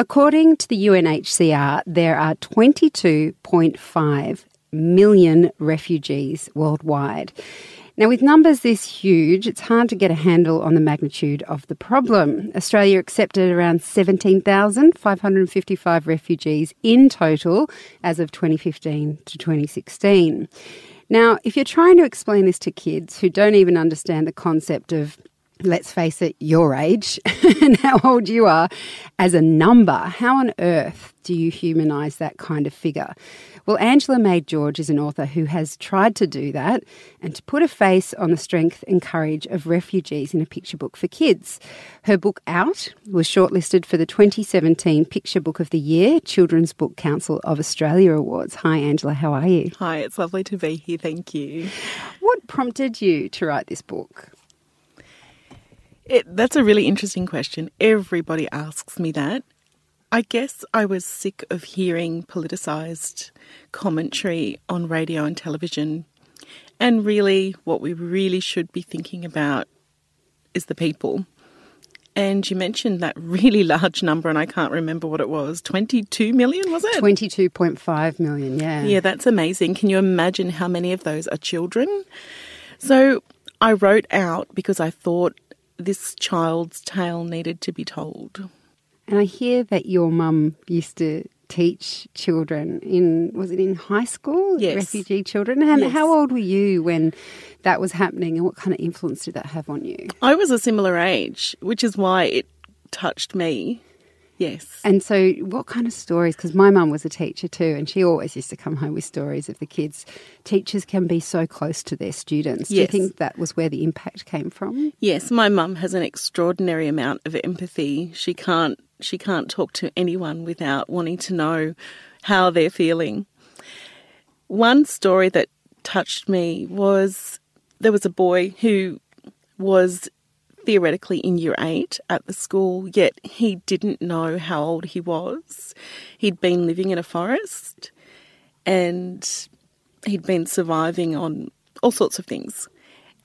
According to the UNHCR, there are 22.5 million refugees worldwide. Now, with numbers this huge, it's hard to get a handle on the magnitude of the problem. Australia accepted around 17,555 refugees in total as of 2015 to 2016. Now, if you're trying to explain this to kids who don't even understand the concept of let's face it, your age and how old you are as a number. How on earth do you humanise that kind of figure? Well, Angela May George is an author who has tried to do that and to put a face on the strength and courage of refugees in a picture book for kids. Her book Out was shortlisted for the 2017 Picture Book of the Year Children's Book Council of Australia Awards. Hi, Angela, how are you? Hi, it's lovely to be here. Thank you. What prompted you to write this book? It, that's a really interesting question. Everybody asks me that. I guess I was sick of hearing politicised commentary on radio and television. And really, what we really should be thinking about is the people. And you mentioned that really large number, and I can't remember what it was 22 million, was it? 22.5 million, yeah. Yeah, that's amazing. Can you imagine how many of those are children? So I wrote out because I thought this child's tale needed to be told. And I hear that your mum used to teach children in was it in high school? Yes. Refugee children. And Yes. how old were you when that was happening and what kind of influence did that have on you? I was a similar age, which is why it touched me. Yes. And so what kind of stories because my mum was a teacher too and she always used to come home with stories of the kids. Teachers can be so close to their students. Do you think that was where the impact came from? Yes, my mum has an extraordinary amount of empathy. She can't she can't talk to anyone without wanting to know how they're feeling. One story that touched me was there was a boy who was theoretically in year 8 at the school yet he didn't know how old he was. He'd been living in a forest and he'd been surviving on all sorts of things.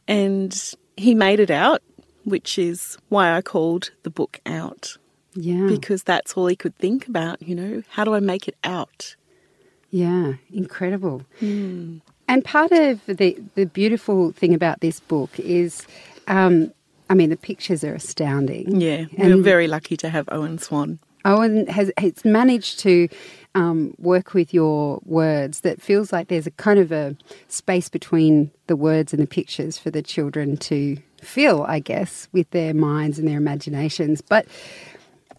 And he made it out, which is why I called the book Out, Yeah. because that's all he could think about, you know, how do I make it out? Yeah, incredible. And part of the, the beautiful thing about this book is, um, I mean, the pictures are astounding. Yeah, And- we're very lucky to have Owen Swan. Owen has has managed to um, work with your words that feels like there's a kind of a space between the words and the pictures for the children to feel, I guess, with their minds and their imaginations. But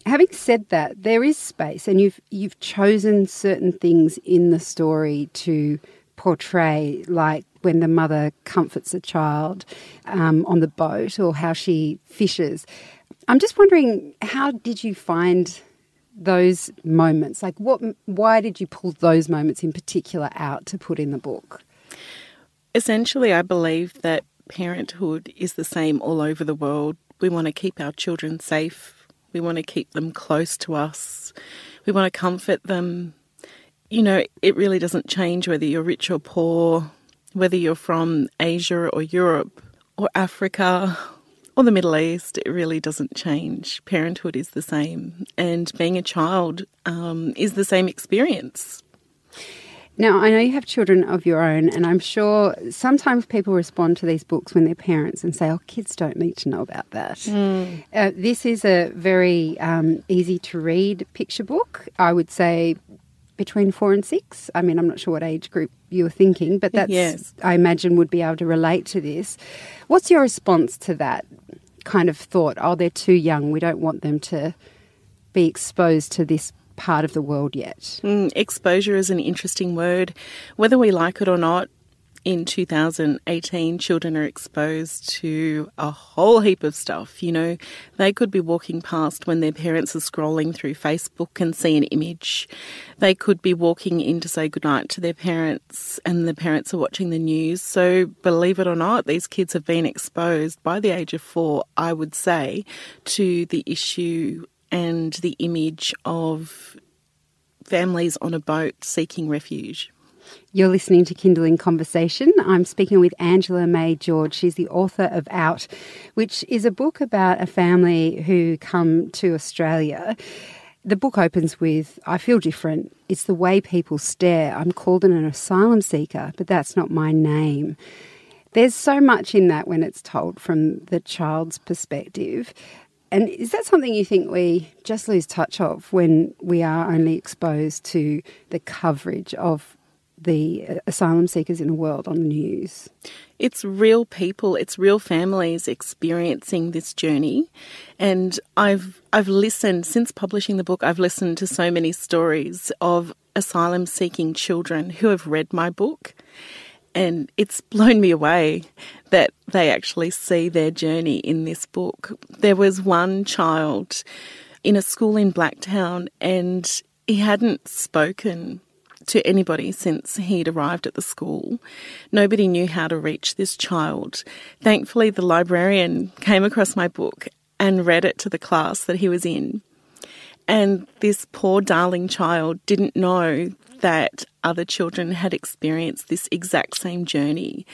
having said that, there is space, and you've you've chosen certain things in the story to portray, like when the mother comforts a child um, on the boat, or how she fishes. I'm just wondering, how did you find those moments? Like, what? Why did you pull those moments in particular out to put in the book? Essentially, I believe that parenthood is the same all over the world. We want to keep our children safe, we want to keep them close to us, we want to comfort them. You know, it really doesn't change whether you're rich or poor, whether you're from Asia or Europe or Africa or the Middle East, it really doesn't change. Parenthood is the same, and being a child um, is the same experience. Now, I know you have children of your own, and I'm sure sometimes people respond to these books when they're parents and say, Oh, kids don't need to know about that. Uh, this is a very um, easy to read picture book. I would say between four and six. I mean, I'm not sure what age group you were thinking, but that's, Yes. I imagine, would be able to relate to this. What's your response to that kind of thought? Oh, they're too young. We don't want them to be exposed to this part of the world yet. Mm, exposure is an interesting word. Whether we like it or not, in 2018, children are exposed to a whole heap of stuff. You know, they could be walking past when their parents are scrolling through Facebook and see an image. They could be walking in to say goodnight to their parents and the parents are watching the news. So, believe it or not, these kids have been exposed by the age of four, I would say, to the issue and the image of families on a boat seeking refuge. You're listening to Kinderling Conversation. I'm speaking with Angela May George. She's the author of Out, which is a book about a family who come to Australia. The book opens with I feel different. It's the way people stare. I'm called an asylum seeker, but that's not my name. There's so much in that when it's told from the child's perspective. And is that something you think we just lose touch of when we are only exposed to the coverage of the uh, asylum seekers in the world on the news. It's real people, it's real families experiencing this journey. And I've I've listened since publishing the book, I've listened to so many stories of asylum seeking children who have read my book. And it's blown me away that they actually see their journey in this book. There was one child in a school in Blacktown and he hadn't spoken to anybody since he'd arrived at the school. Nobody knew how to reach this child. Thankfully, the librarian came across my book and read it to the class that he was in. And this poor darling child didn't know that other children had experienced this exact same journey.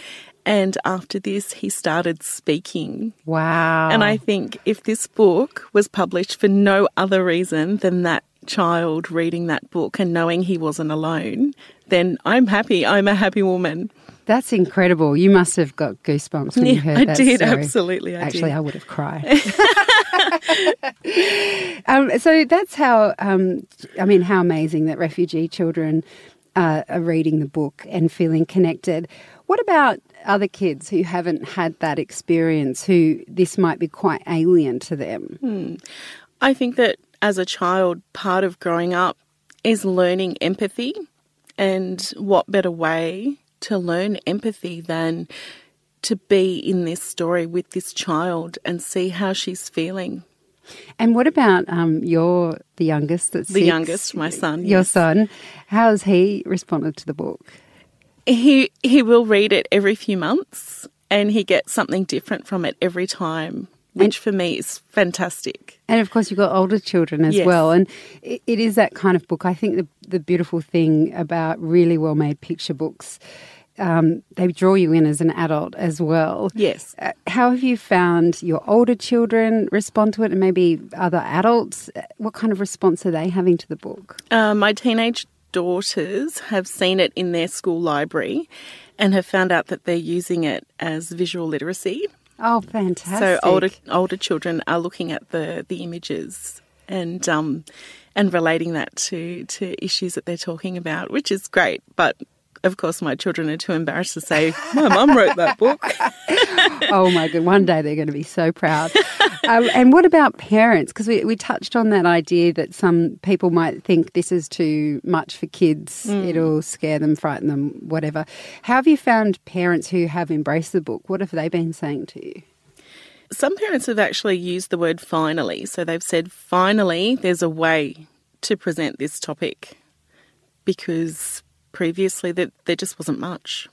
And after this, he started speaking. Wow. And I think if this book was published for no other reason than that child reading that book and knowing he wasn't alone, then I'm happy. I'm a happy woman. That's incredible. You must have got goosebumps when yeah, you heard that. I that did, story. absolutely. I Actually, did. I would have cried. um, so that's how, um, I mean, how amazing that refugee children uh, are reading the book and feeling connected. What about other kids who haven't had that experience, who this might be quite alien to them? Hmm. I think that as a child, part of growing up is learning empathy. And what better way to learn empathy than to be in this story with this child and see how she's feeling? And what about um, your the youngest? That's the six, youngest, my son. Your yes. son. How has he responded to the book? He he will read it every few months, and he gets something different from it every time which for me is fantastic. And of course, you've got older children as yes. well. And it, it is that kind of book. I think the, the beautiful thing about really well made picture books, um, they draw you in as an adult as well. Yes. Uh, how have you found your older children respond to it and maybe other adults? What kind of response are they having to the book? Uh, my teenage daughters have seen it in their school library and have found out that they're using it as visual literacy. Oh, fantastic! So older older children are looking at the the images and um and relating that to to issues that they're talking about, which is great. But of course, my children are too embarrassed to say, "My mum wrote that book." oh my god! One day they're going to be so proud. um, and what about parents? Because we, we touched on that idea that some people might think this is too much for kids. Mm. It'll scare them, frighten them, whatever. How have you found parents who have embraced the book? What have they been saying to you? Some parents have actually used the word finally. So they've said, finally, there's a way to present this topic because previously that there just wasn't much.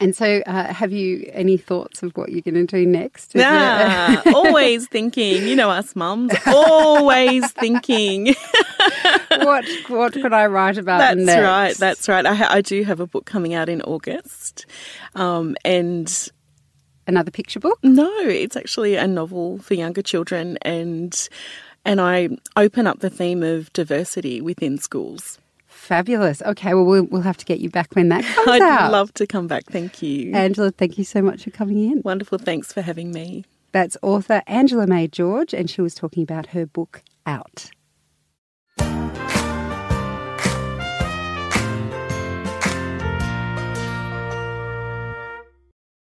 And so, uh, have you any thoughts of what you're going to do next? Nah, always thinking. You know us mums, always thinking. what what could I write about? That's next? right. That's right. I, I, do have a book coming out in August, um, and another picture book. No, it's actually a novel for younger children, and and I open up the theme of diversity within schools. Fabulous. Okay, well, well, we'll have to get you back when that comes I'd out. I'd love to come back. Thank you. Angela, thank you so much for coming in. Wonderful. Thanks for having me. That's author Angela May George, and she was talking about her book, Out.